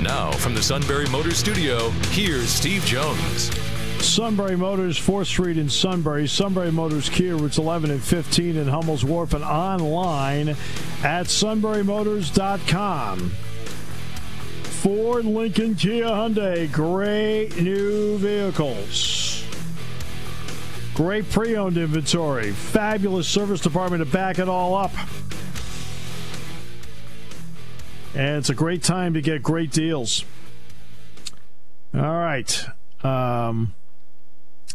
Now, from the Sunbury Motors Studio, here's Steve Jones. Sunbury Motors, 4th Street in Sunbury. Sunbury Motors Kia, routes 11 and 15 in Hummel's Wharf, and online at sunburymotors.com. Ford, Lincoln, Kia, Hyundai, great new vehicles. Great pre owned inventory. Fabulous service department to back it all up. And it's a great time to get great deals. All right. Um,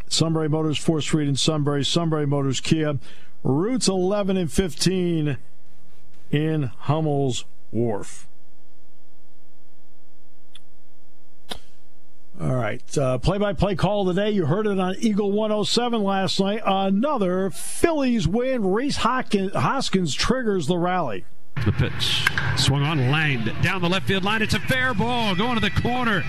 Sunbury Motors, 4th Street in Sunbury. Sunbury Motors Kia. Routes 11 and 15 in Hummel's Wharf. All right. Play by play call today. You heard it on Eagle 107 last night. Another Phillies win. Rhys Hoskins triggers the rally. The pitch swung on, lined down the left field line. It's a fair ball going to the corner.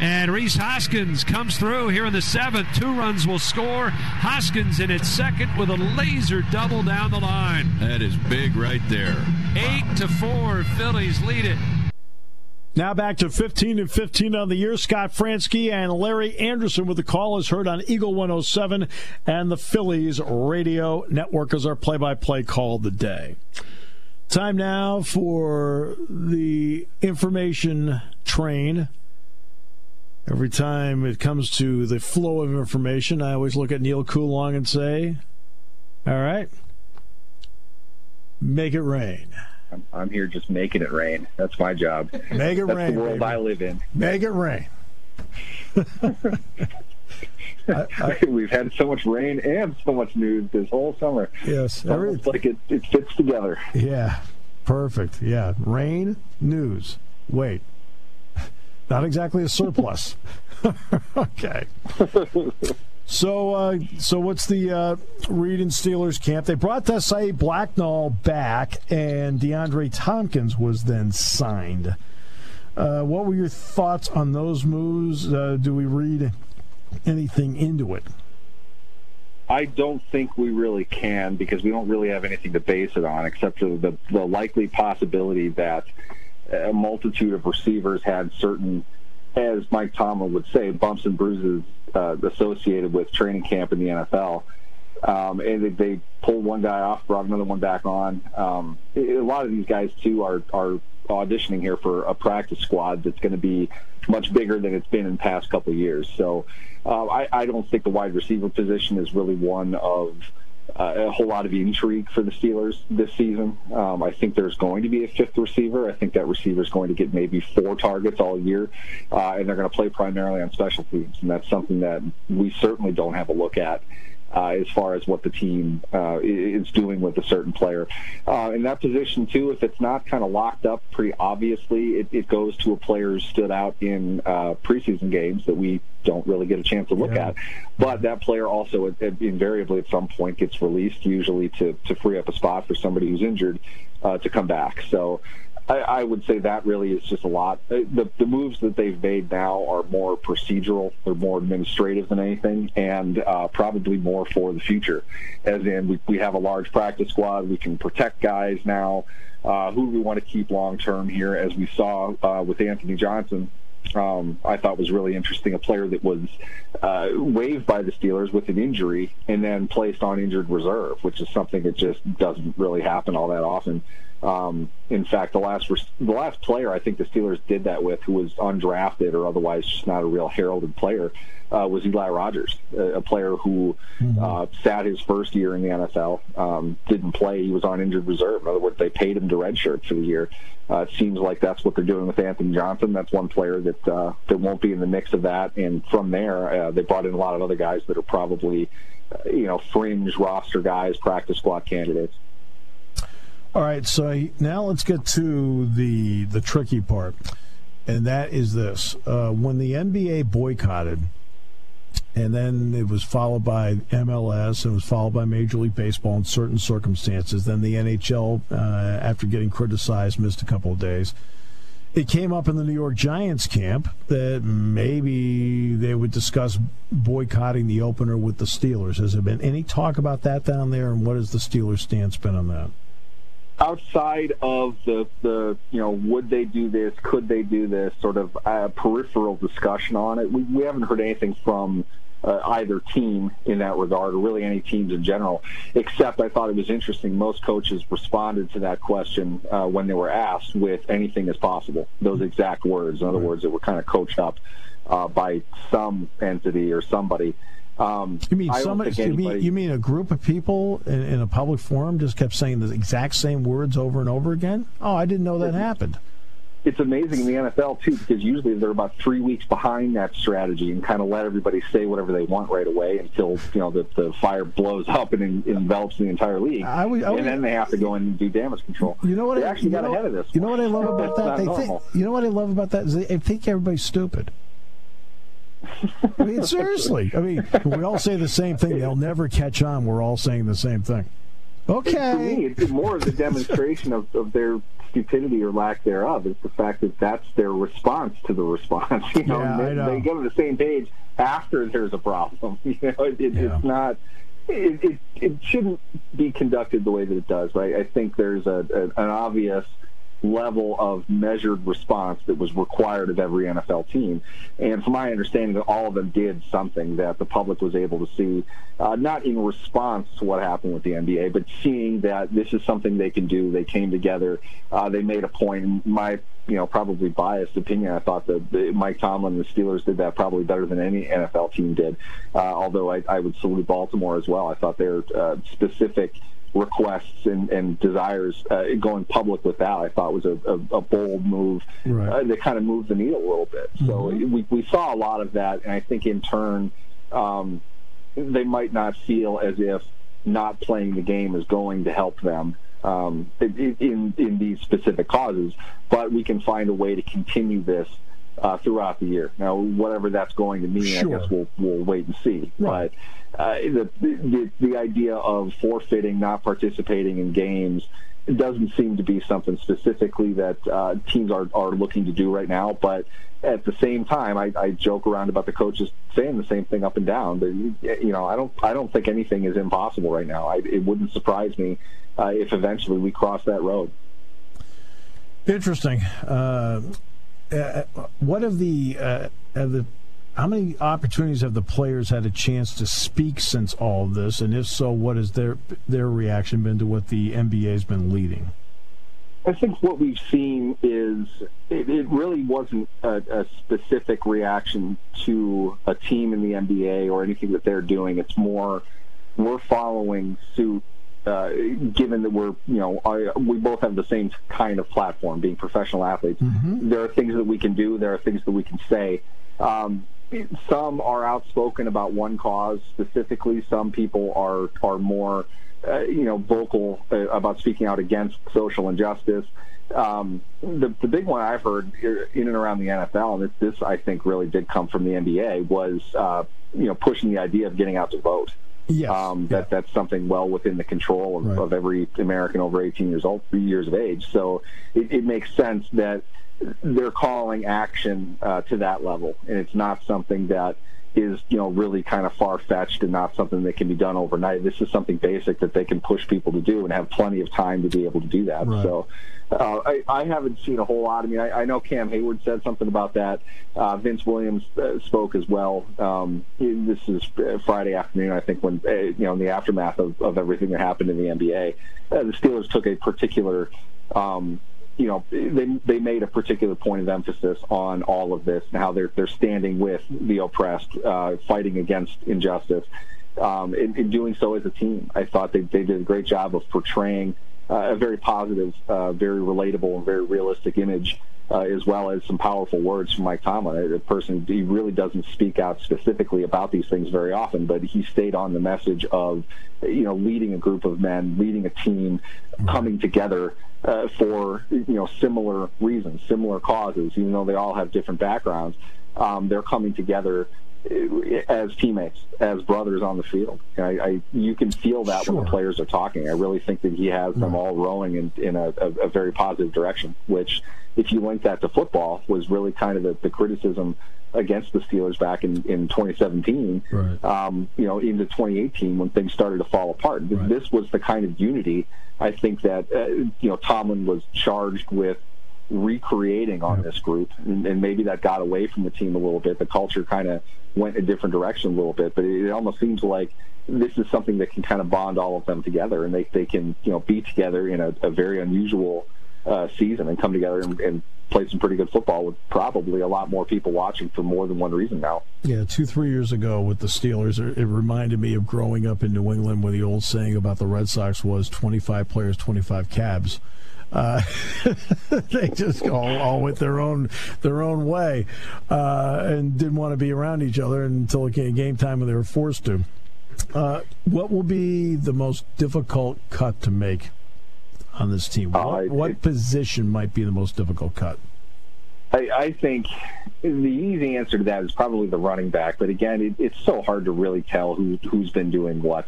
And Rhys Hoskins comes through here in the seventh. Two runs will score. Hoskins in its second with a laser double down the line. That is big right there. Eight to four, Phillies lead it. Now back to 15 and 15 on the year. Scott Franzke and Larry Andersen with the call is heard on Eagle 107 and the Phillies radio network as our play by play call of the day. Time now for the information train. Every time it comes to the flow of information, I always look at Neal Coolong and say, All right, make it rain. I'm, I'm here just making it rain. That's my job. Make it That's rain. the world baby. I live in. Make it rain. I, I, We've had so much rain and so much news this whole summer. yes. It's like it, it fits together. yeah. Perfect. Yeah. Rain, news. Wait. Not exactly a surplus. okay. So, uh, so what's the uh, Reed and Steelers camp? They brought Desai Blacknall back, and DeAndre Tompkins was then signed. Uh, what were your thoughts on those moves? Uh, do we read anything into it? I don't think we really can because we don't really have anything to base it on except for the, the likely possibility that a multitude of receivers had certain, as Mike Tomlin would say, bumps and bruises uh, associated with training camp in the NFL. Um, and they, they pulled one guy off, brought another one back on. Um, a lot of these guys too are are auditioning here for a practice squad that's going to be much bigger than it's been in the past couple of years. So uh, I, I don't think the wide receiver position is really one of uh, a whole lot of intrigue for the Steelers this season. Um, I think there's going to be a fifth receiver. I think that receiver is going to get maybe four targets all year, uh, and they're going to play primarily on special teams, and that's something that we certainly don't have a look at. Uh, as far as what the team uh, is doing with a certain player. Uh, in that position, too, if it's not kind of locked up pretty obviously, it, it goes to a player who stood out in uh, preseason games that we don't really get a chance to look Yeah. at. But that player also uh, invariably at some point gets released, usually to, to free up a spot for somebody who's injured uh, to come back. So I, I would say that really is just a lot. Uh, The, the moves that they've made now are more procedural, they're more administrative than anything, and uh, probably more for the future. As in, we, we have a large practice squad, we can protect guys now. Uh, who do we want to keep long term here? As we saw uh, with Anthony Johnson, um, I thought was really interesting. A player that was uh, waived by the Steelers with an injury and then placed on injured reserve, which is something that just doesn't really happen all that often. Um, in fact, the last the last player I think the Steelers did that with, who was undrafted or otherwise just not a real heralded player, uh, was Eli Rogers, a, a player who uh, sat his first year in the NFL, um, didn't play. He was on injured reserve. In other words, they paid him to redshirt for the year. Uh, it seems like that's what they're doing with Anthony Johnson. That's one player that uh, that won't be in the mix of that. And from there, uh, they brought in a lot of other guys that are probably, uh, you know, fringe roster guys, practice squad candidates. All right, so now let's get to the the tricky part, and that is this: uh, when the NBA boycotted and then it was followed by MLS, and it was followed by Major League Baseball in certain circumstances. Then the NHL, uh, after getting criticized, missed a couple of days. It came up in the New York Giants camp that maybe they would discuss boycotting the opener with the Steelers. Has there been any talk about that down there, and what has the Steelers' stance been on that? Outside of the the you know would they do this could they do this sort of uh, peripheral discussion on it we, we haven't heard anything from uh, either team in that regard or really any teams in general except i thought it was interesting most coaches responded to that question uh, when they were asked with anything is possible those exact words. In other words that were kind of coached up uh, by some entity or somebody um, you mean somebody? You mean, you mean a group of people in, in, a public forum just kept saying the exact same words over and over again? Oh, I didn't know that happened. It's amazing in the NFL too because usually they're about three weeks behind that strategy and kind of let everybody say whatever they want right away until you know the, the fire blows up and envelops the entire league, I would, I would, and then they have to go in and do damage control. You know what? They I, actually got know, ahead of this. You know what I love about that? They think, you know what I love about that is they think everybody's stupid. I mean, seriously. I mean, we all say the same thing. They'll never catch on. We're all saying the same thing. Okay. To me, it's more of a demonstration of, of their stupidity or lack thereof. It's the fact that that's their response to the response. You know, yeah, they, know. they get on the same page after there's a problem. You know, it, it, yeah. it's not. It, it, it shouldn't be conducted the way that it does, right? I think there's a, a an obvious level of measured response that was required of every NFL team. And from my understanding, all of them did something that the public was able to see, uh, not in response to what happened with the NBA, but seeing that this is something they can do. They came together. Uh, they made a point. My you know, probably biased opinion, I thought that Mike Tomlin and the Steelers did that probably better than any NFL team did. Uh, although I, I would salute Baltimore as well. I thought their uh, specific requests and, and desires uh, going public with that I thought was a, a, a bold move right. uh, that kind of moved the needle a little bit. Mm-hmm. So we, we saw a lot of that, and I think in turn um, they might not feel as if not playing the game is going to help them um, in in these specific causes, but we can find a way to continue this uh, throughout the year. Now, whatever that's going to mean, sure. I guess we'll we'll wait and see. Right. But uh, the, the the idea of forfeiting, not participating in games, doesn't seem to be something specifically that uh, teams are are looking to do right now. But at the same time, I, I joke around about the coaches saying the same thing up and down. But you know, I don't I don't think anything is impossible right now. I, it wouldn't surprise me uh, if eventually we cross that road. Interesting. Uh, uh, what of the uh, of the how many opportunities have the players had a chance to speak since all of this? And if so, what has their their reaction been to what the NBA has been leading? I think what we've seen is it, it really wasn't a, a, specific reaction to a team in the NBA or anything that they're doing. It's more we're following suit uh, given that we're, you know, I, we both have the same kind of platform, being professional athletes. Mm-hmm. There are things that we can do. There are things that we can say. Um, some are outspoken about one cause specifically. Some people are are more, uh, you know, vocal uh, about speaking out against social injustice. Um, the, the big one I've heard in and around the NFL, and this, this I think really did come from the NBA, was uh, you know pushing the idea of getting out to vote. Yes. Um, that yeah. that's something well within the control of, right. of, every American over 18 years old, three years of age. So it, it makes sense that they're calling action uh, to that level, and it's not something that is you know really kind of far fetched and not something that can be done overnight. This is something basic that they can push people to do and have plenty of time to be able to do that. Right. So uh, I, I haven't seen a whole lot. I mean, I, I know Cam Heyward said something about that. Uh, Vince Williams uh, spoke as well. Um, this is Friday afternoon, I think, when uh, you know in the aftermath of, of everything that happened in the NBA, uh, the Steelers took a particular. Um, you know, they they made a particular point of emphasis on all of this and how they're they're standing with the oppressed, uh, fighting against injustice, um, in, in, doing so as a team. I thought they they did a great job of portraying uh, a very positive, uh, very relatable, and very realistic image. Uh, as well as some powerful words from Mike Tomlin, a person he really doesn't speak out specifically about these things very often, but he stayed on the message of, you know, leading a group of men, leading a team, coming together uh, for you know similar reasons, similar causes, even though they all have different backgrounds. Um, they're coming together as teammates, as brothers on the field. I, I you can feel that sure. when the players are talking. I really think that he has them all rowing in, in a, a, a, very positive direction. Which, if you link that to football, was really kind of the, the criticism against the Steelers back in, in 2017. Right. Um, you know, into 2018 when things started to fall apart. Right. This was the kind of unity I think that uh, you know Tomlin was charged with recreating on this group, and, and, maybe that got away from the team a little bit. The culture kind of went a different direction a little bit, but it, it almost seems like this is something that can kind of bond all of them together, and they they can you know be together in a, a very unusual uh, season and come together and, and play some pretty good football with probably a lot more people watching for more than one reason now. Yeah, two, three years ago with the Steelers, it reminded me of growing up in New England where the old saying about the Red Sox was 25 players, 25 cabs. Uh, they just all, all went their own their own way uh, and didn't want to be around each other until it came game time when they were forced to. Uh, what will be the most difficult cut to make on this team? What, what position might be the most difficult cut? I, I, think the easy answer to that is probably the running back. But again, it, it's so hard to really tell who who's been doing what.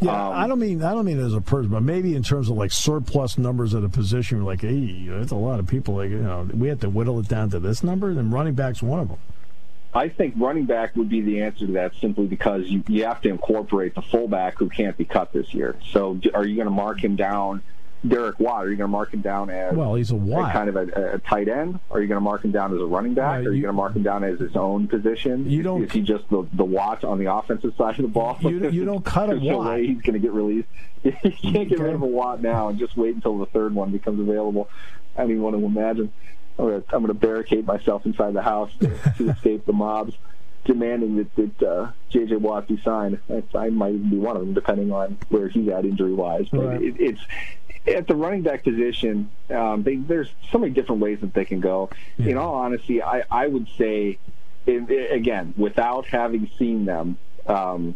Yeah, um, I don't mean I don't mean as a person, but maybe in terms of like surplus numbers at a position, you're like, hey, that's a lot of people. Like, you know, we have to whittle it down to this number, Then running back's one of them. I think running back would be the answer to that simply because you, you have to incorporate the fullback who can't be cut this year. So are you going to mark him down Derek Watt? Are you going to mark him down as well? He's a Watt, kind of a, a, tight end. Are you going to mark him down as a running back? Uh, are you, going to mark him down as his own position? You don't. Is he just the, the Watt on the offensive side of the ball? You, you don't cut a Watt. He's going to get released. you can't get okay. rid of a Watt now and just wait until the third one becomes available. I don't even want to imagine. I'm going to barricade myself inside the house to, to escape the mobs demanding that, that uh, J.J. Watt be signed. I, I might even be one of them, depending on where he's at injury wise. But right. it, it's at the running back position. Um, they, there's so many different ways that they can go. Yeah. In all honesty, I, I would say, it, it, again, without having seen them. Um,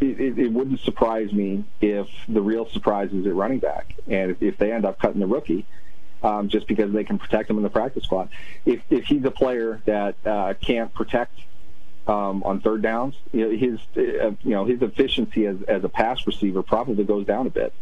it, it, wouldn't surprise me if the real surprise is at running back, and if, if they end up cutting the rookie, um, just because they can protect him in the practice squad. If if he's a player that uh, can't protect um, on third downs, his uh, you know his efficiency as as a pass receiver probably goes down a bit.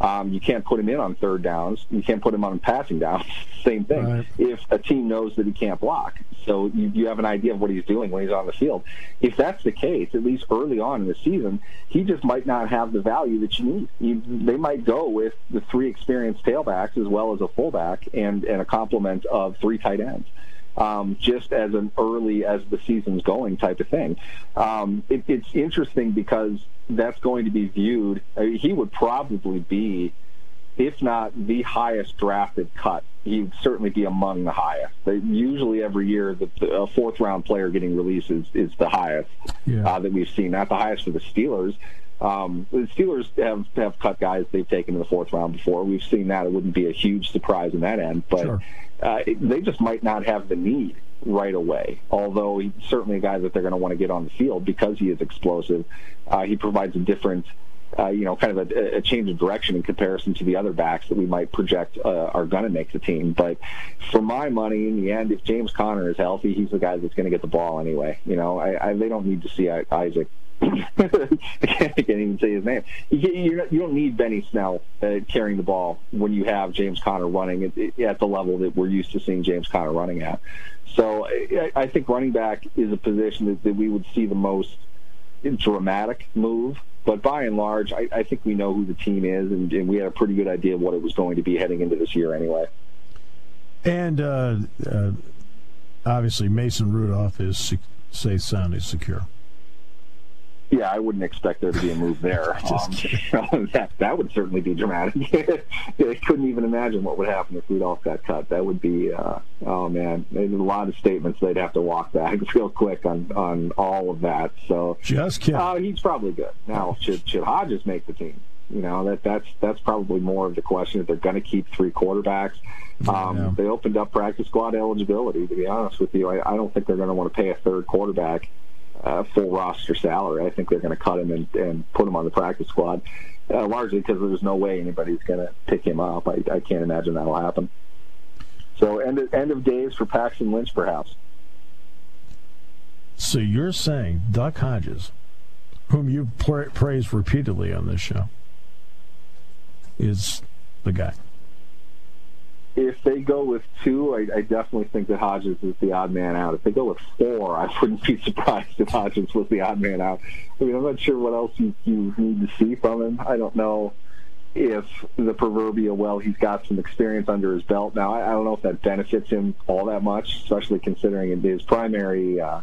Um, you can't put him in on third downs. You can't put him on passing downs. Same thing. Right. If a team knows that he can't block, so you, you have an idea of what he's doing when he's on the field. If that's the case, at least early on in the season, he just might not have the value that you need. You, they might go with the three experienced tailbacks as well as a fullback and, and a complement of three tight ends um, just as an early as the season's going type of thing. Um, it, it's interesting because that's going to be viewed. I mean, he would probably be, if not the highest drafted cut, he'd certainly be among the highest. They, usually every year, the, the a fourth round player getting released is, is the highest yeah. uh, that we've seen. Not the highest for the Steelers. Um, the Steelers have have cut guys they've taken in the fourth round before. We've seen that. It wouldn't be a huge surprise in that end, but sure. Uh, they just might not have the need right away. Although he's certainly a guy that they're going to want to get on the field because he is explosive. Uh, he provides a different. Uh, you know, kind of a, a, change of direction in comparison to the other backs that we might project uh, are going to make the team. But for my money, in the end, if James Conner is healthy, he's the guy that's going to get the ball anyway. You know, I, I, they don't need to see Isaac I can't even say his name. You, you don't need Benny Snell uh, carrying the ball when you have James Conner running at, at, the level that we're used to seeing James Conner running at. So I, I think running back is a position that, that, we would see the most dramatic move. But by and large, I, I think we know who the team is, and, and, we had a pretty good idea of what it was going to be heading into this year anyway. And uh, uh, obviously, Mason Rudolph is safe, sound, is secure. Yeah, I wouldn't expect there to be a move there. um, that that would certainly be dramatic. I couldn't even imagine what would happen if Rudolph got cut. That would be, uh, oh man, there's a lot of statements they'd have to walk back real quick on on all of that. So just kidding. Uh, he's probably good. Now, should should Hodges make the team? You know that that's that's probably more of the question. If they're going to keep three quarterbacks, um, yeah. they opened up practice squad eligibility. To be honest with you, I, I don't think they're going to want to pay a third quarterback uh, full roster salary. I think they're going to cut him and, and put him on the practice squad, uh, largely because there's no way anybody's going to pick him up. I, I can't imagine that'll happen. So end of, end of days for Paxton Lynch, perhaps. So you're saying Duck Hodges, whom you've pra- praised repeatedly on this show, is the guy? If they go with two, I, I definitely think that Hodges is the odd man out. If they go with four, I wouldn't be surprised if Hodges was the odd man out. I mean, I'm not sure what else you, you need to see from him. I don't know if the proverbial, well, he's got some experience under his belt now. I, I don't know if that benefits him all that much, especially considering his primary. Uh,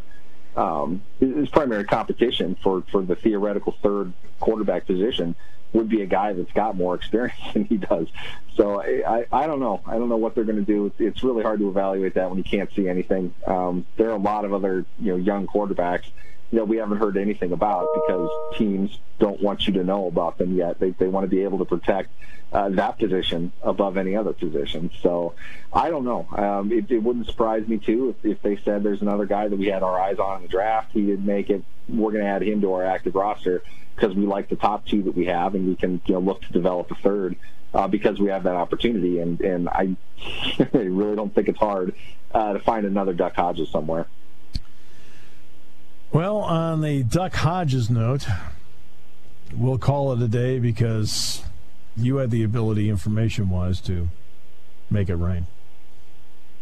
um, his primary competition for, for the theoretical third quarterback position would be a guy that's got more experience than he does. So I, I, I don't know. I don't know what they're going to do. It's really hard to evaluate that when you can't see anything. Um, there are a lot of other you know young quarterbacks that we haven't heard anything about because teams don't want you to know about them yet. They they want to be able to protect uh, that position above any other position. So I don't know. Um, it, it wouldn't surprise me too if, if they said there's another guy that we had our eyes on in the draft. He didn't make it. We're going to add him to our active roster because we like the top two that we have, and we can you know look to develop a third uh, because we have that opportunity. And and I, I really don't think it's hard uh, to find another Duck Hodges somewhere. Well, on the Duck Hodges note, we'll call it a day because you had the ability, information wise, to make it rain.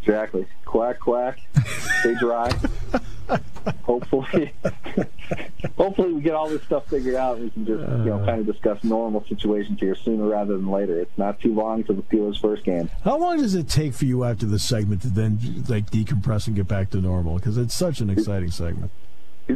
Exactly. Quack, quack. Stay dry. hopefully, hopefully we get all this stuff figured out and we can just you know kind of discuss normal situations here sooner rather than later. It's not too long to the Steelers' first game. How long does it take for you after the segment to then like decompress and get back to normal? Because it's such an exciting segment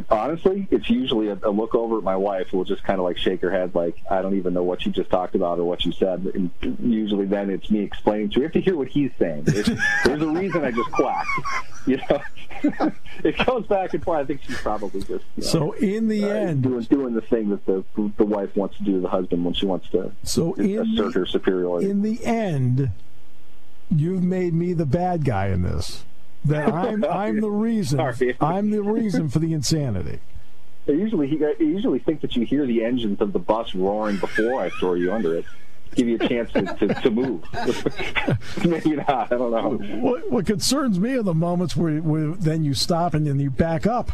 honestly, it's usually a, a, look over at my wife who will just kind of like shake her head, like I don't even know what you just talked about or what you said. And usually, then it's me explaining to her. You have to hear what he's saying. There's, there's a reason I just quacked. You know, it goes back and forth. I think she's probably just. You know, so in the uh, end, doing doing the thing that the the wife wants to do to the husband when she wants to so assert the, her superiority. In the end, you've made me the bad guy in this that I'm I'm the reason I'm the reason for the insanity. I usually I usually think that you hear the engines of the bus roaring before I throw you under it. Give you a chance to, to, to move. Maybe not. I don't know. What, what, concerns me are the moments where, where then you stop and then you back up.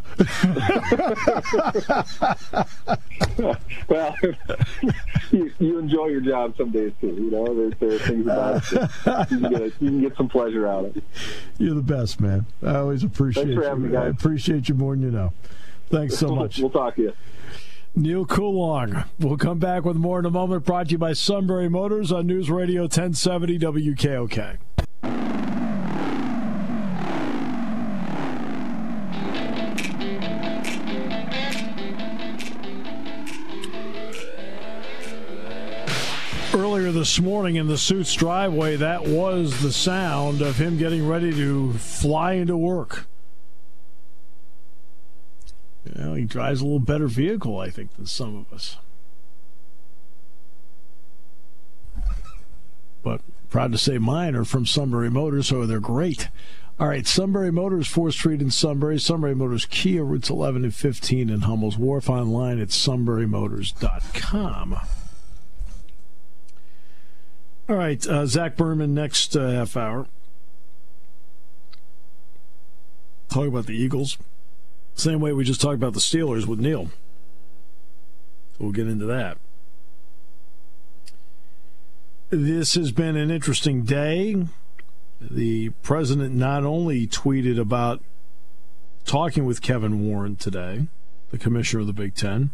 well, you, you, enjoy your job some days too. You know, there, there are things about it that you can, get, you can get some pleasure out of it. You're the best, man. I always appreciate Thanks for having you. Me, guys. I appreciate you more than you know. Thanks so much. We'll talk to you. Neal Coolong. We'll come back with more in a moment. Brought to you by Sunbury Motors on News Radio 1070 WKOK. Earlier this morning in the suit's driveway, that was the sound of him getting ready to fly into work. You know, he drives a little better vehicle, I think, than some of us. But proud to say mine are from Sunbury Motors, so they're great. All right, Sunbury Motors, 4th Street in Sunbury. Sunbury Motors Kia, routes 11 and 15 in Hummel's Wharf. Online at sunburymotors.com. All right, uh, Zach Berman next uh, half hour. Talk about the Eagles. Same way we just talked about the Steelers with Neil. We'll get into that. This has been an interesting day. The president not only tweeted about talking with Kevin Warren today, the commissioner of the Big Ten,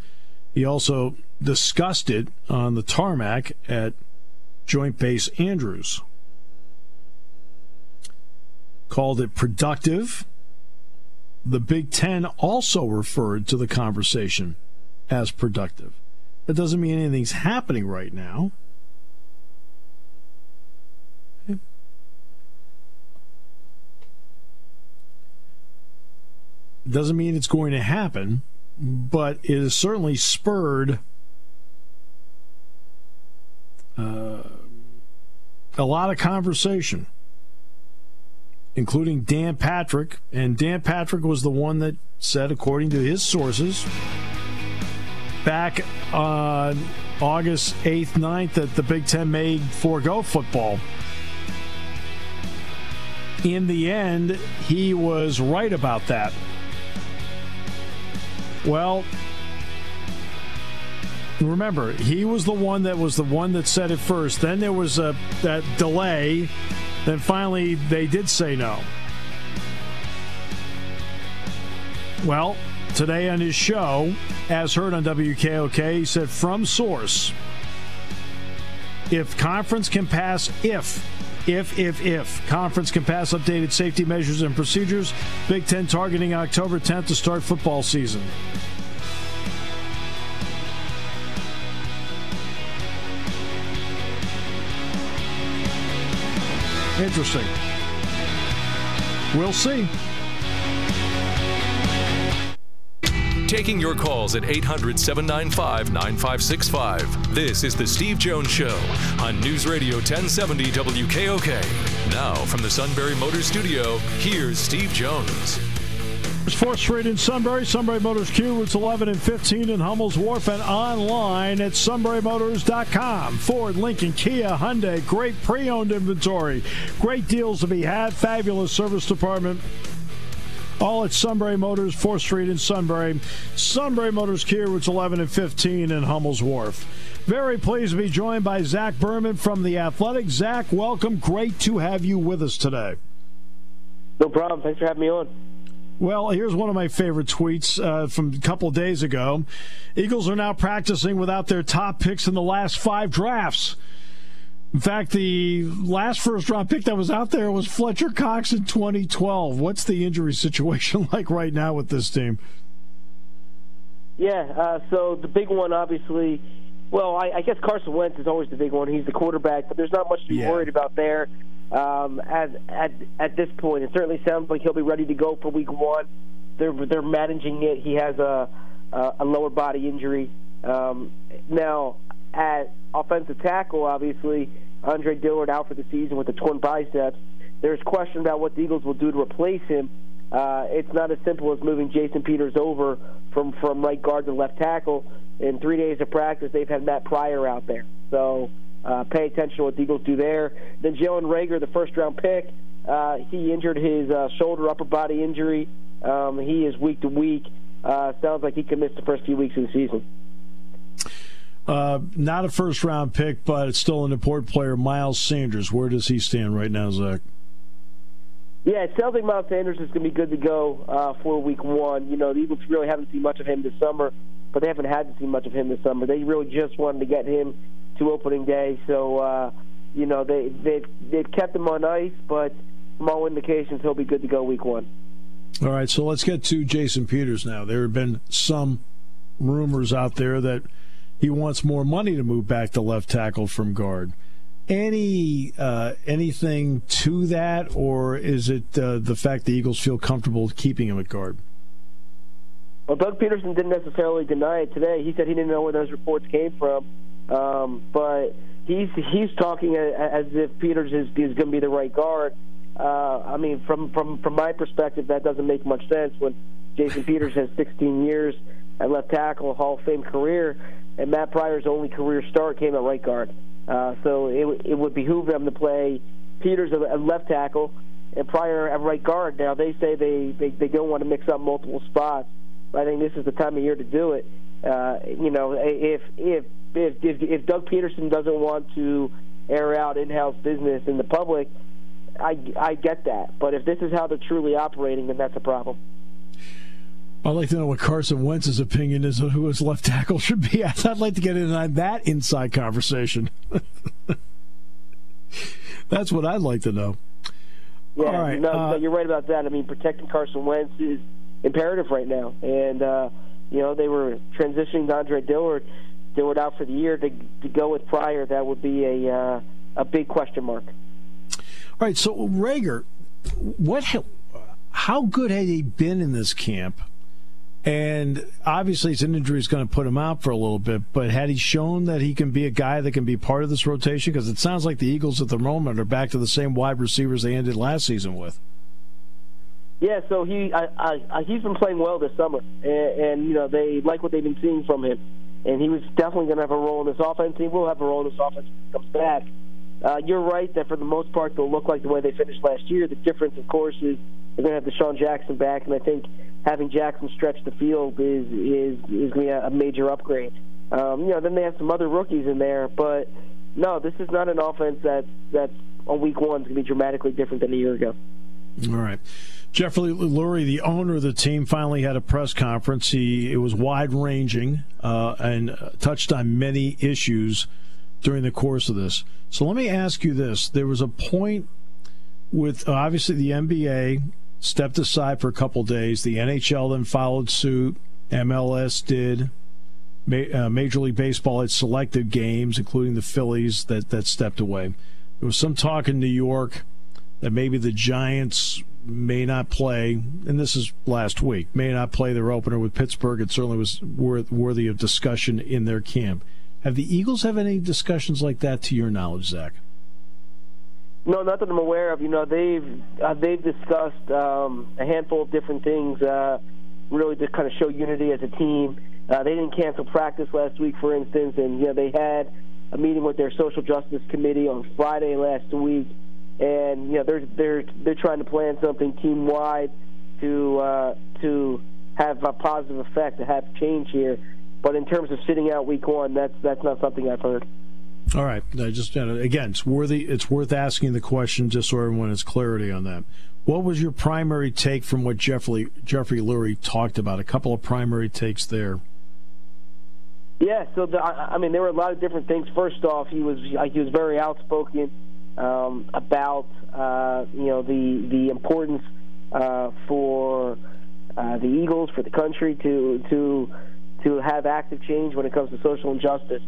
he also discussed it on the tarmac at Joint Base Andrews. Called it productive. The Big Ten also referred to the conversation as productive. That doesn't mean anything's happening right now. Okay. Doesn't mean it's going to happen, but it has certainly spurred uh, a lot of conversation, including Dan Patrick. And Dan Patrick was the one that said, according to his sources, back on August 8th, 9th, that the Big Ten may forego football. In the end, he was right about that. Well, remember, he was the one that was the one that said it first. Then there was a that delay. Then finally, they did say no. Well, today on his show, as heard on WKOK, he said from source, if conference can pass, if if, if, if conference can pass updated safety measures and procedures, Big Ten targeting October 10th to start football season. Interesting. We'll see. Taking your calls at 800 795 9565. This is The Steve Jones Show on News Radio 1070 WKOK. Now, from the Sunbury Motor Studio, here's Steve Jones. It's 4th Street in Sunbury, Sunbury Motors Kia, routes 11 and 15 in Hummel's Wharf, and online at sunburymotors.com. Ford, Lincoln, Kia, Hyundai, great pre owned inventory, great deals to be had, fabulous service department. All at Sunbury Motors, 4th Street in Sunbury. Sunbury Motors Kia, routes 11 and 15 in Hummel's Wharf. Very pleased to be joined by Zach Berman from The Athletic. Zach, welcome. Great to have you with us today. No problem. Thanks for having me on. Well, here's one of my favorite tweets uh, from a couple days ago. Eagles are now practicing without their top picks in the last five drafts. In fact, the last first round pick that was out there was Fletcher Cox in 2012. What's the injury situation like right now with this team? Yeah, uh, so the big one, obviously, well, I, I, guess Carson Wentz is always the big one. He's the quarterback, but there's not much to be yeah. worried about there um, at, at at this point. It certainly sounds like he'll be ready to go for Week One. They're they're managing it. He has a a, a lower body injury. Um, now, at offensive tackle, obviously, Andre Dillard out for the season with the torn biceps. There's question about what the Eagles will do to replace him. Uh, it's not as simple as moving Jason Peters over from from right guard to left tackle. In three days of practice, they've had Matt Pryor out there. So uh, pay attention to what the Eagles do there. Then Jalen Reagor, the first round pick, uh, he injured his uh, shoulder upper body injury. Um, he is week to week. Uh, sounds like he could miss the first few weeks of the season. Uh, not a first round pick, but it's still an important player. Miles Sanders, where does he stand right now, Zach? Yeah, it sounds like Miles Sanders is going to be good to go uh, for week one. You know, the Eagles really haven't seen much of him this summer, but they haven't had to see much of him this summer. They really just wanted to get him to opening day, so uh, you know they they they've kept him on ice, but from all indications he'll be good to go week one. All right, so let's get to Jason Peters now. There have been some rumors out there that he wants more money to move back to left tackle from guard. Any uh, anything to that, or is it uh, the fact the Eagles feel comfortable keeping him at guard? Well, Doug Pederson didn't necessarily deny it today. He said he didn't know where those reports came from, um, but he's he's talking as if Peters is, is going to be the right guard. Uh, I mean, from from from my perspective, that doesn't make much sense when Jason Peters has 16 years at left tackle, Hall of Fame career, and Matt Pryor's only career start came at right guard. Uh, so it, it would behoove them to play Peters at left tackle and Pryor at right guard. Now they say they, they they don't want to mix up multiple spots. I think this is the time of year to do it. Uh, you know, if if if if, if Doug Pederson doesn't want to air out in-house business in the public, I I get that. But if this is how they're truly operating, then that's a problem. I'd like to know what Carson Wentz's opinion is on who his left tackle should be. I'd like to get in on that inside conversation. That's what I'd like to know. Yeah, All right, no, uh, no, you're right about that. I mean, protecting Carson Wentz is imperative right now, and uh, you know they were transitioning to Andre Dillard, Dillard out for the year to to go with Pryor. That would be a uh, a big question mark. All right, so Reagor, what? How good had he been in this camp? And obviously, his injury is going to put him out for a little bit. But had he shown that he can be a guy that can be part of this rotation? Because it sounds like the Eagles at the moment are back to the same wide receivers they ended last season with. Yeah, so he I, I, he's been playing well this summer, and, and you know they like what they've been seeing from him, and he was definitely going to have a role in this offense. He will have a role in this offense when he comes back. Uh, you're right that for the most part they'll look like the way they finished last year. The difference, of course, is they're going to have DeSean Jackson back, and I think having Jackson stretch the field is is is going to be a major upgrade. Um, you know, then they have some other rookies in there, but no, this is not an offense that that's on week one is going to be dramatically different than a year ago. All right. Jeffrey Lurie, the owner of the team, finally had a press conference. He it was wide ranging uh, and touched on many issues during the course of this. So let me ask you this: There was a point with obviously the NBA stepped aside for a couple days. The NHL then followed suit. MLS did. Uh, Major League Baseball had selected games, including the Phillies, that, that stepped away. There was some talk in New York that maybe the Giants may not play, and this is last week, may not play their opener with Pittsburgh. It certainly was worthy of discussion in their camp. Have the Eagles have any discussions like that to your knowledge, Zach? No, not that I'm aware of. You know, they've uh, they've discussed um, a handful of different things, uh, really to kind of show unity as a team. Uh, they didn't cancel practice last week, for instance, and you know they had a meeting with their social justice committee on Friday last week, and you know they're they're they're trying to plan something team wide to uh, to have a positive effect, to have change here. But in terms of sitting out week one, that's that's not something I've heard. All right. I just again, it's worthy. It's worth asking the question just so everyone has clarity on that. What was your primary take from what Jeffrey Jeffrey Lurie talked about? A couple of primary takes there. Yeah. So the, I mean, there were a lot of different things. First off, he was he was very outspoken um, about uh, you know the the importance uh, for uh, the Eagles for the country to to to have active change when it comes to social injustice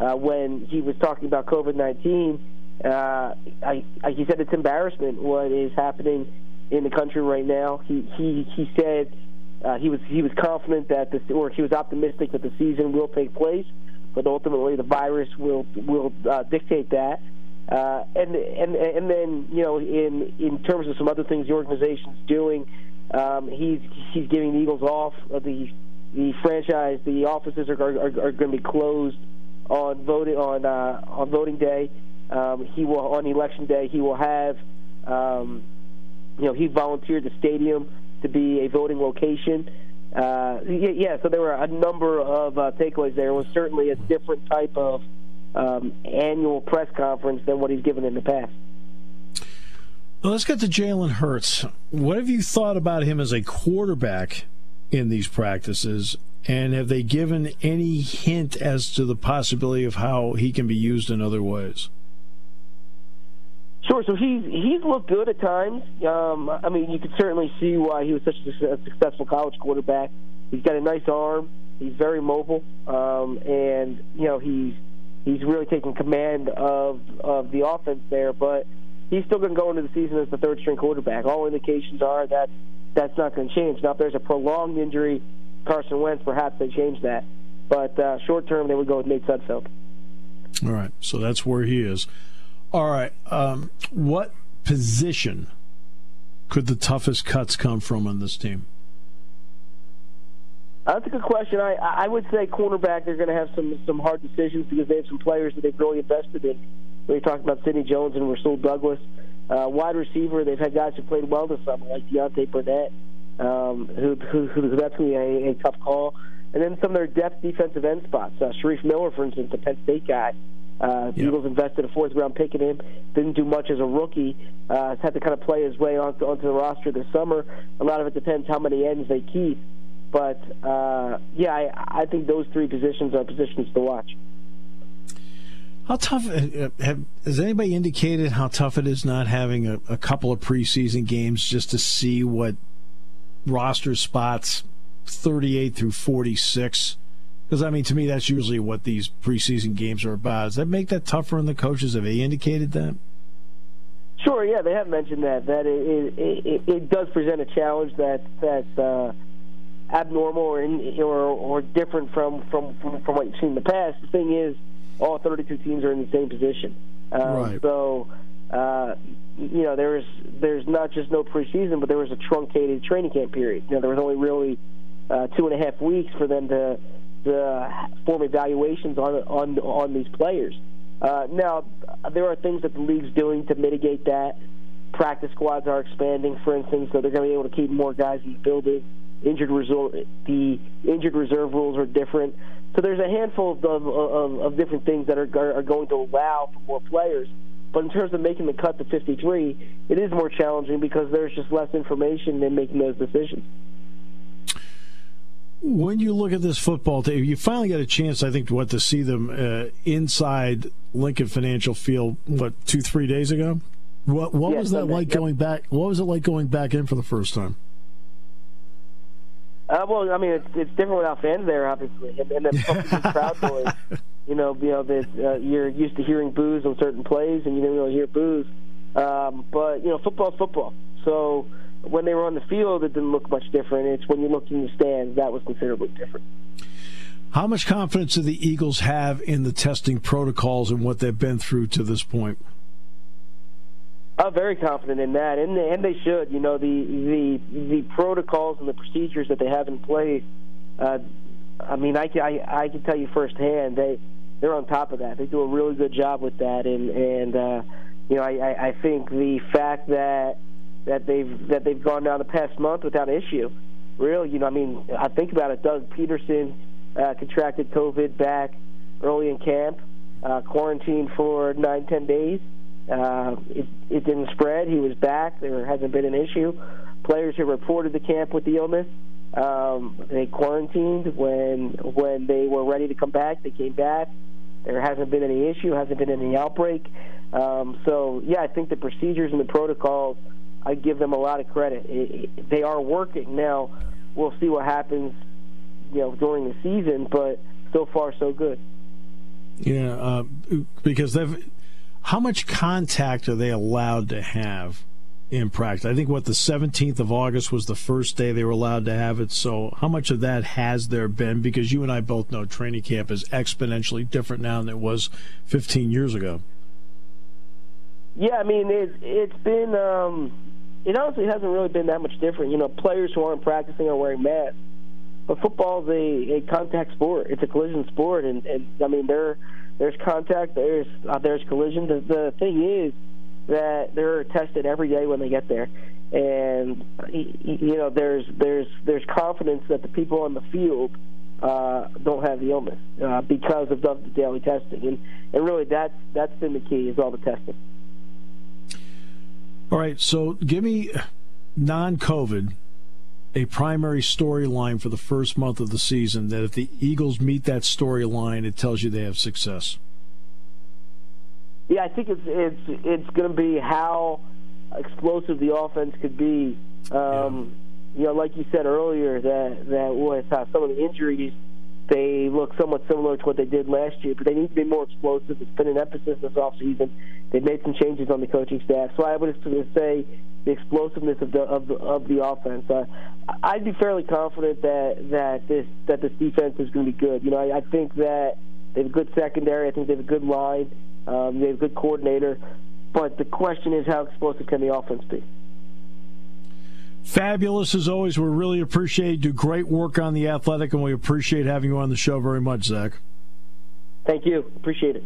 uh, when he was talking about COVID 19, uh, I, I, he said it's embarrassment what is happening in the country right now. He he he said uh, he was he was confident that the or he was optimistic that the season will take place, but ultimately the virus will will uh, dictate that. Uh, and and and then you know in in terms of some other things the organization's doing, um, he's he's giving the Eagles off. Uh, the the franchise, the offices are are, are going to be closed on voting on uh, on voting day. Um, he will on election day. He will have, um, you know, he volunteered the stadium to be a voting location. Uh, yeah, so there were a number of uh, takeaways there. It was certainly a different type of um, annual press conference than what he's given in the past. Well, let's get to Jalen Hurts. What have you thought about him as a quarterback in these practices? And have they given any hint as to the possibility of how he can be used in other ways? Sure. So he's he's looked good at times. Um, I mean, you could certainly see why he was such a successful college quarterback. He's got a nice arm. He's very mobile, um, and you know he's he's really taking command of of the offense there. But he's still going to go into the season as the third string quarterback. All indications are that that's not going to change. Now, if there's a prolonged injury Carson Wentz, perhaps they change that. But uh, short term, they would go with Nate Sudfeld. All right, so that's where he is. All right, um, what position could the toughest cuts come from on this team? That's a good question. I I would say cornerback. They're going to have some some hard decisions because they have some players that they've really invested in. We talked about Sidney Jones and Rasul Douglas. Uh, wide receiver, they've had guys who played well this summer, like Deontay Burnett um, who, who, who that's going to be a, a tough call. And then some of their depth defensive end spots. Uh, Shareef Miller, for instance, the Penn State guy. Uh, yep. Eagles invested a fourth round pick in him. Didn't do much as a rookie. Uh, has had to kind of play his way onto, onto the roster this summer. A lot of it depends how many ends they keep. But uh, yeah, I, I think those three positions are positions to watch. How tough uh, have, has anybody indicated how tough it is not having a, a couple of preseason games just to see what roster spots 38 through 46? Because, I mean, to me, that's usually what these preseason games are about. Does that make that tougher on the coaches? Have they indicated that? Sure, yeah, they have mentioned that. That it, it, it, it does present a challenge that that's uh, abnormal or, in, or or different from, from, from, from what you've seen in the past. The thing is, all 32 teams are in the same position. Um, right. So uh, you know, there's there's not just no preseason, but there was a truncated training camp period. You know, there was only really uh, two and a half weeks for them to to form evaluations on on on these players. Uh, now, there are things that the league's doing to mitigate that. Practice squads are expanding, for instance, so they're going to be able to keep more guys in the building. Injured result, the injured reserve rules are different. So there's a handful of, of, of different things that are, are going to allow for more players. But in terms of making the cut to 53, it is more challenging because there's just less information in making those decisions. When you look at this football team, you finally got a chance, I think, to what to see them uh, inside Lincoln Financial Field. What two, three days ago? What What was that like yep. going back? What was it like going back in for the first time? Uh, well, I mean, it's, it's different without fans there, obviously, and, and then crowd noise. You know, you know that uh, you're used to hearing boos on certain plays, and you don't really hear boos. Um, but you know, football's football. So when they were on the field, it didn't look much different. It's when you looked in the stands that was considerably different. How much confidence do the Eagles have in the testing protocols and what they've been through to this point? I'm very confident in that, and and they should. You know, the the the protocols and the procedures that they have in place. Uh, I mean, I, I I can tell you firsthand they they're on top of that. They do a really good job with that, and and uh, you know, I I think the fact that that they've that they've gone down the past month without issue, really, you know, I mean, I think about it. Doug Pederson uh, contracted COVID back early in camp, uh, quarantined for nine ten days uh, it, it didn't spread. He was back. There hasn't been an issue. Players who reported the camp with the illness, um, they quarantined when when they were ready to come back. They came back. There hasn't been any issue. Hasn't been any outbreak. Um, so yeah, I think the procedures and the protocols, I give them a lot of credit. It, it, they are working now. We'll see what happens, you know, during the season. But so far, so good. Yeah, uh, because they've how much contact are they allowed to have in practice? I think what the 17th of August was the first day they were allowed to have it. So how much of that has there been? Because you and I both know training camp is exponentially different now than it was 15 years ago. Yeah, I mean it, it's been. Um, it honestly hasn't really been that much different. You know, players who aren't practicing are wearing masks. But football is a, a contact sport. It's a collision sport, and, and I mean they're there's contact, there's uh, there's collision. The, the thing is that they're tested every day when they get there, and you know there's there's there's confidence that the people on the field uh, don't have the illness uh, because of the daily testing, and and really that's that's been the key is all the testing. All right, so give me non-COVID a primary storyline for the first month of the season that if the Eagles meet that storyline, it tells you they have success? Yeah, I think it's it's it's going to be how explosive the offense could be. Um, yeah. You know, like you said earlier, that that with uh, some of the injuries, they look somewhat similar to what they did last year, but they need to be more explosive. It's been an emphasis this offseason. They've made some changes on the coaching staff, so I would just say the explosiveness of the of the, of the offense. Uh, I'd be fairly confident that that this that this defense is going to be good. You know, I, I think that they have a good secondary. I think they have a good line. Um, they have a good coordinator. But the question is, how explosive can the offense be? Fabulous as always. We really appreciate you do great work on the athletic, and we appreciate having you on the show very much, Zach. Thank you. Appreciate it.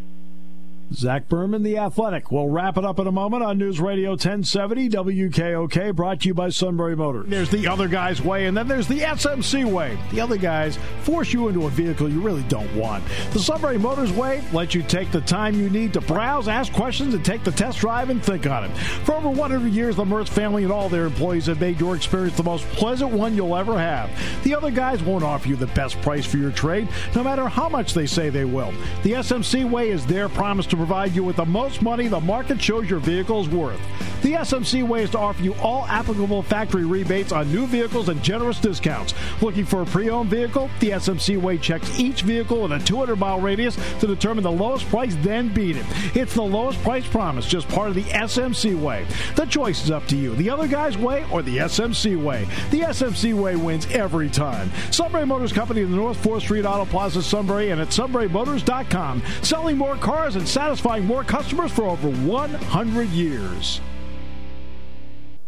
Zach Berman, The Athletic. We'll wrap it up in a moment on News Radio 1070 WKOK, brought to you by Sunbury Motors. There's the other guy's way, and then there's the SMC way. The other guys force you into a vehicle you really don't want. The Sunbury Motors way lets you take the time you need to browse, ask questions, and take the test drive and think on it. For over 100 years, the Mertz family and all their employees have made your experience the most pleasant one you'll ever have. The other guys won't offer you the best price for your trade, no matter how much they say they will. The SMC way is their promise to provide you with the most money the market shows your vehicle is worth. The SMC way is to offer you all applicable factory rebates on new vehicles and generous discounts. Looking for a pre owned vehicle? The SMC way checks each vehicle in a 200 mile radius to determine the lowest price, then beat it. It's the lowest price promise, just part of the SMC way. The choice is up to you the other guy's way or the SMC way. The SMC way wins every time. Sunbury Motors Company in the North 4th Street Auto Plaza, Sunbury, and at sunburymotors.com. Selling more cars and satisfying more customers for over 100 years.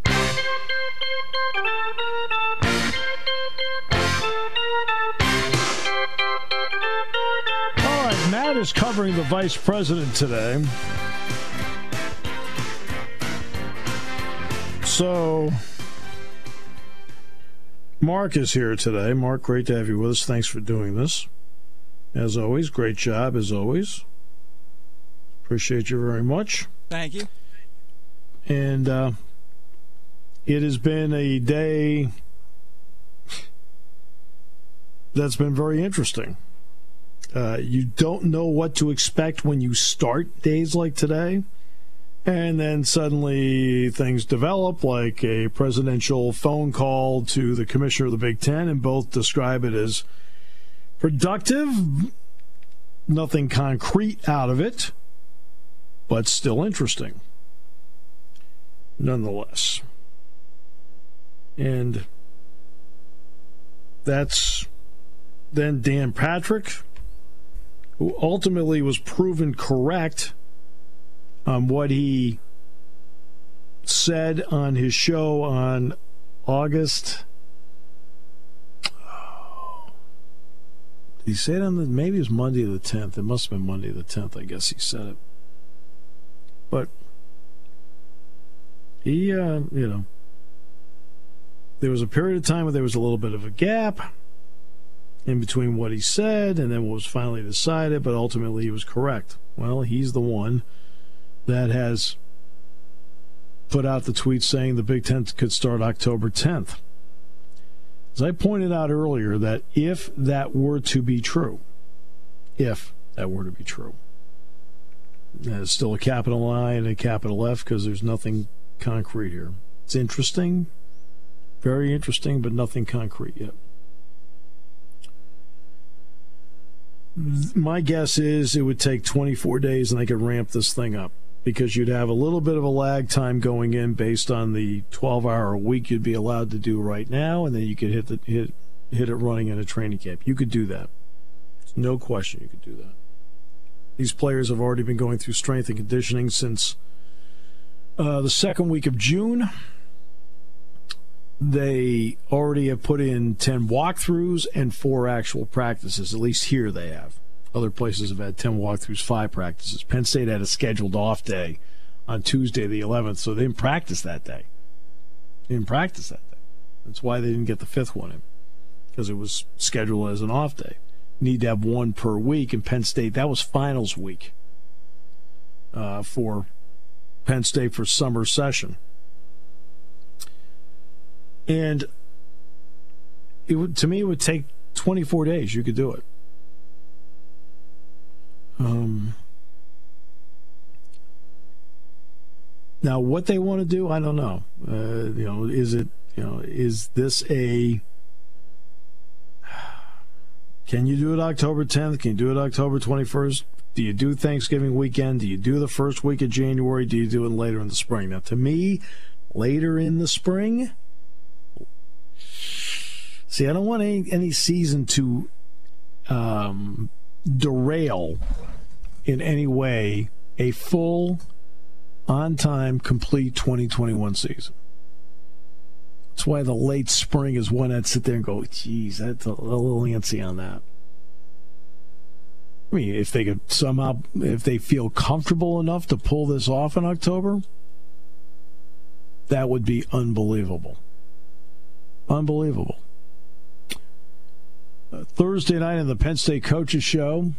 All right, Matt is covering the vice president today. So Mark is here today. Mark, great to have you with us. Thanks for doing this. As always, great job as always. Appreciate you very much. Thank you. And uh, it has been a day that's been very interesting. Uh, you don't know what to expect when you start days like today. And then suddenly things develop, like a presidential phone call to the commissioner of the Big Ten, and both describe it as productive, nothing concrete out of it, but still interesting nonetheless. And that's then Dan Patrick, who ultimately was proven correct on what he said on his show on August. He said on the maybe it was Monday the tenth. It must have been Monday the tenth. I guess he said it. But he, uh, you know, there was a period of time where there was a little bit of a gap in between what he said and then what was finally decided, but ultimately he was correct. Well, he's the one that has put out the tweet saying the Big Ten could start October 10th. As I pointed out earlier, that if that were to be true, if that were to be true, it's still a capital I and a capital F because there's nothing concrete here. It's interesting, very interesting, but nothing concrete yet. My guess is it would take 24 days and they could ramp this thing up because you'd have a little bit of a lag time going in based on the 12 hour a week you'd be allowed to do right now, and then you could hit the hit hit it running in a training camp. You could do that. No question you could do that. These players have already been going through strength and conditioning since uh, the second week of June. They already have put in 10 walkthroughs and four actual practices. At least here they have. Other places have had 10 walkthroughs, five practices. Penn State had a scheduled off day on Tuesday, the 11th, so they didn't practice that day. They didn't practice that day. That's why they didn't get the fifth one in, because it was scheduled as an off day. Need to have one per week, and Penn State, that was finals week uh, for Penn State for summer session. And it would, to me, it would take 24 days. You could do it. Um, now, what they want to do, I don't know. Uh, you know, is it you know is this a can you do it October 10th? Can you do it October 21st? Do you do Thanksgiving weekend? Do you do the first week of January? Do you do it later in the spring? Now, to me, later in the spring. See, I don't want any any season to um, derail in any way a full, on time, complete 2021 season. That's why the late spring is one I'd sit there and go, geez, that's a little antsy on that. I mean, if they could somehow, if they feel comfortable enough to pull this off in October, that would be unbelievable. Unbelievable. Uh, Thursday night in the Penn State Coaches Show,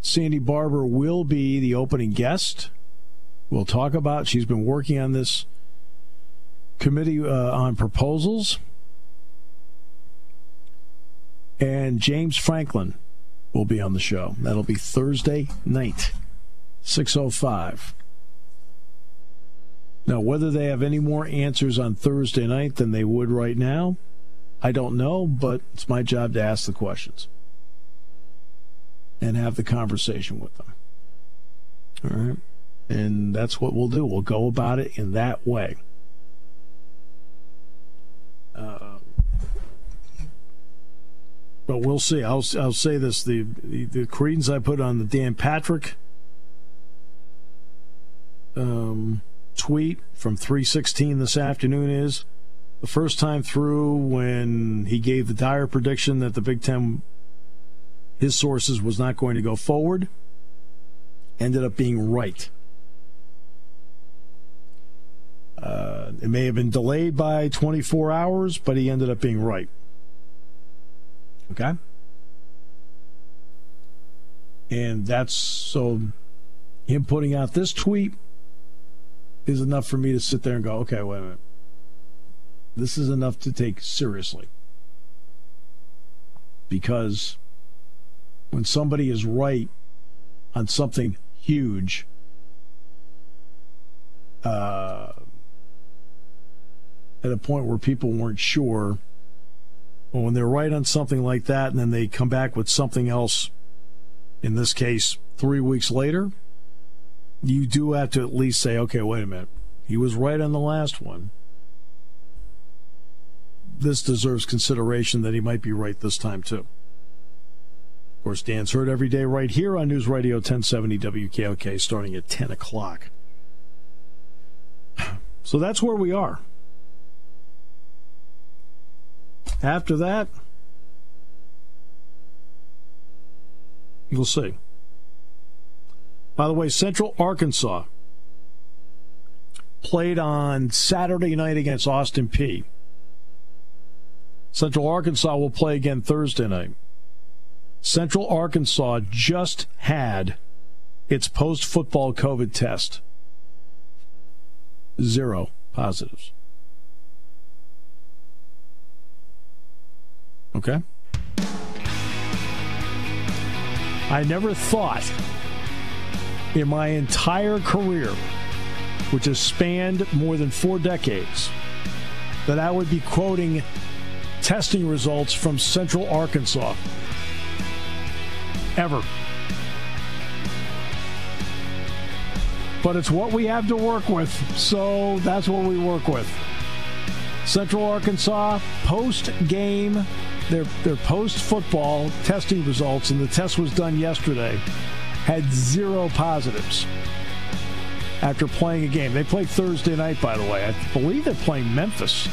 Sandy Barbour will be the opening guest. We'll talk about. She's been working on this committee uh, on proposals, and James Franklin will be on the show. That'll be Thursday night, six oh five. Now, whether they have any more answers on Thursday night than they would right now, I don't know, but it's my job to ask the questions and have the conversation with them. All right. And that's what we'll do. We'll go about it in that way. But we'll see. I'll, I'll say this the, the, the credence I put on the Dan Patrick um, tweet from 316 this afternoon is the first time through when he gave the dire prediction that the Big Ten, his sources, was not going to go forward, ended up being right. Uh, it may have been delayed by 24 hours, but he ended up being right. Okay? And that's so him putting out this tweet is enough for me to sit there and go, okay, wait a minute. This is enough to take seriously. Because when somebody is right on something huge, uh, at a point where people weren't sure, well, when they're right on something like that and then they come back with something else, in this case, three weeks later, you do have to at least say, okay, wait a minute. He was right on the last one. This deserves consideration that he might be right this time, too. Of course, Dan's heard every day right here on News Radio 1070 WKOK starting at 10 o'clock. So that's where we are. After that, you'll see. By the way, Central Arkansas played on Saturday night against Austin Peay. Central Arkansas will play again Thursday night. Central Arkansas just had its post football COVID test. Zero positives. Okay? I never thought in my entire career, which has spanned more than four decades, that I would be quoting testing results from Central Arkansas. Ever. But it's what we have to work with, so that's what we work with. Central Arkansas post game, their, their post football testing results, and the test was done yesterday, had zero positives after playing a game. They play Thursday night, by the way. I believe they're playing Memphis.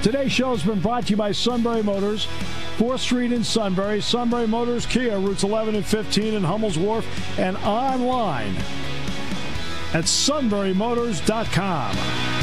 Today's show has been brought to you by Sunbury Motors, 4th Street in Sunbury, Sunbury Motors Kia, routes 11 and 15 in Hummel's Wharf, and online at sunburymotors.com.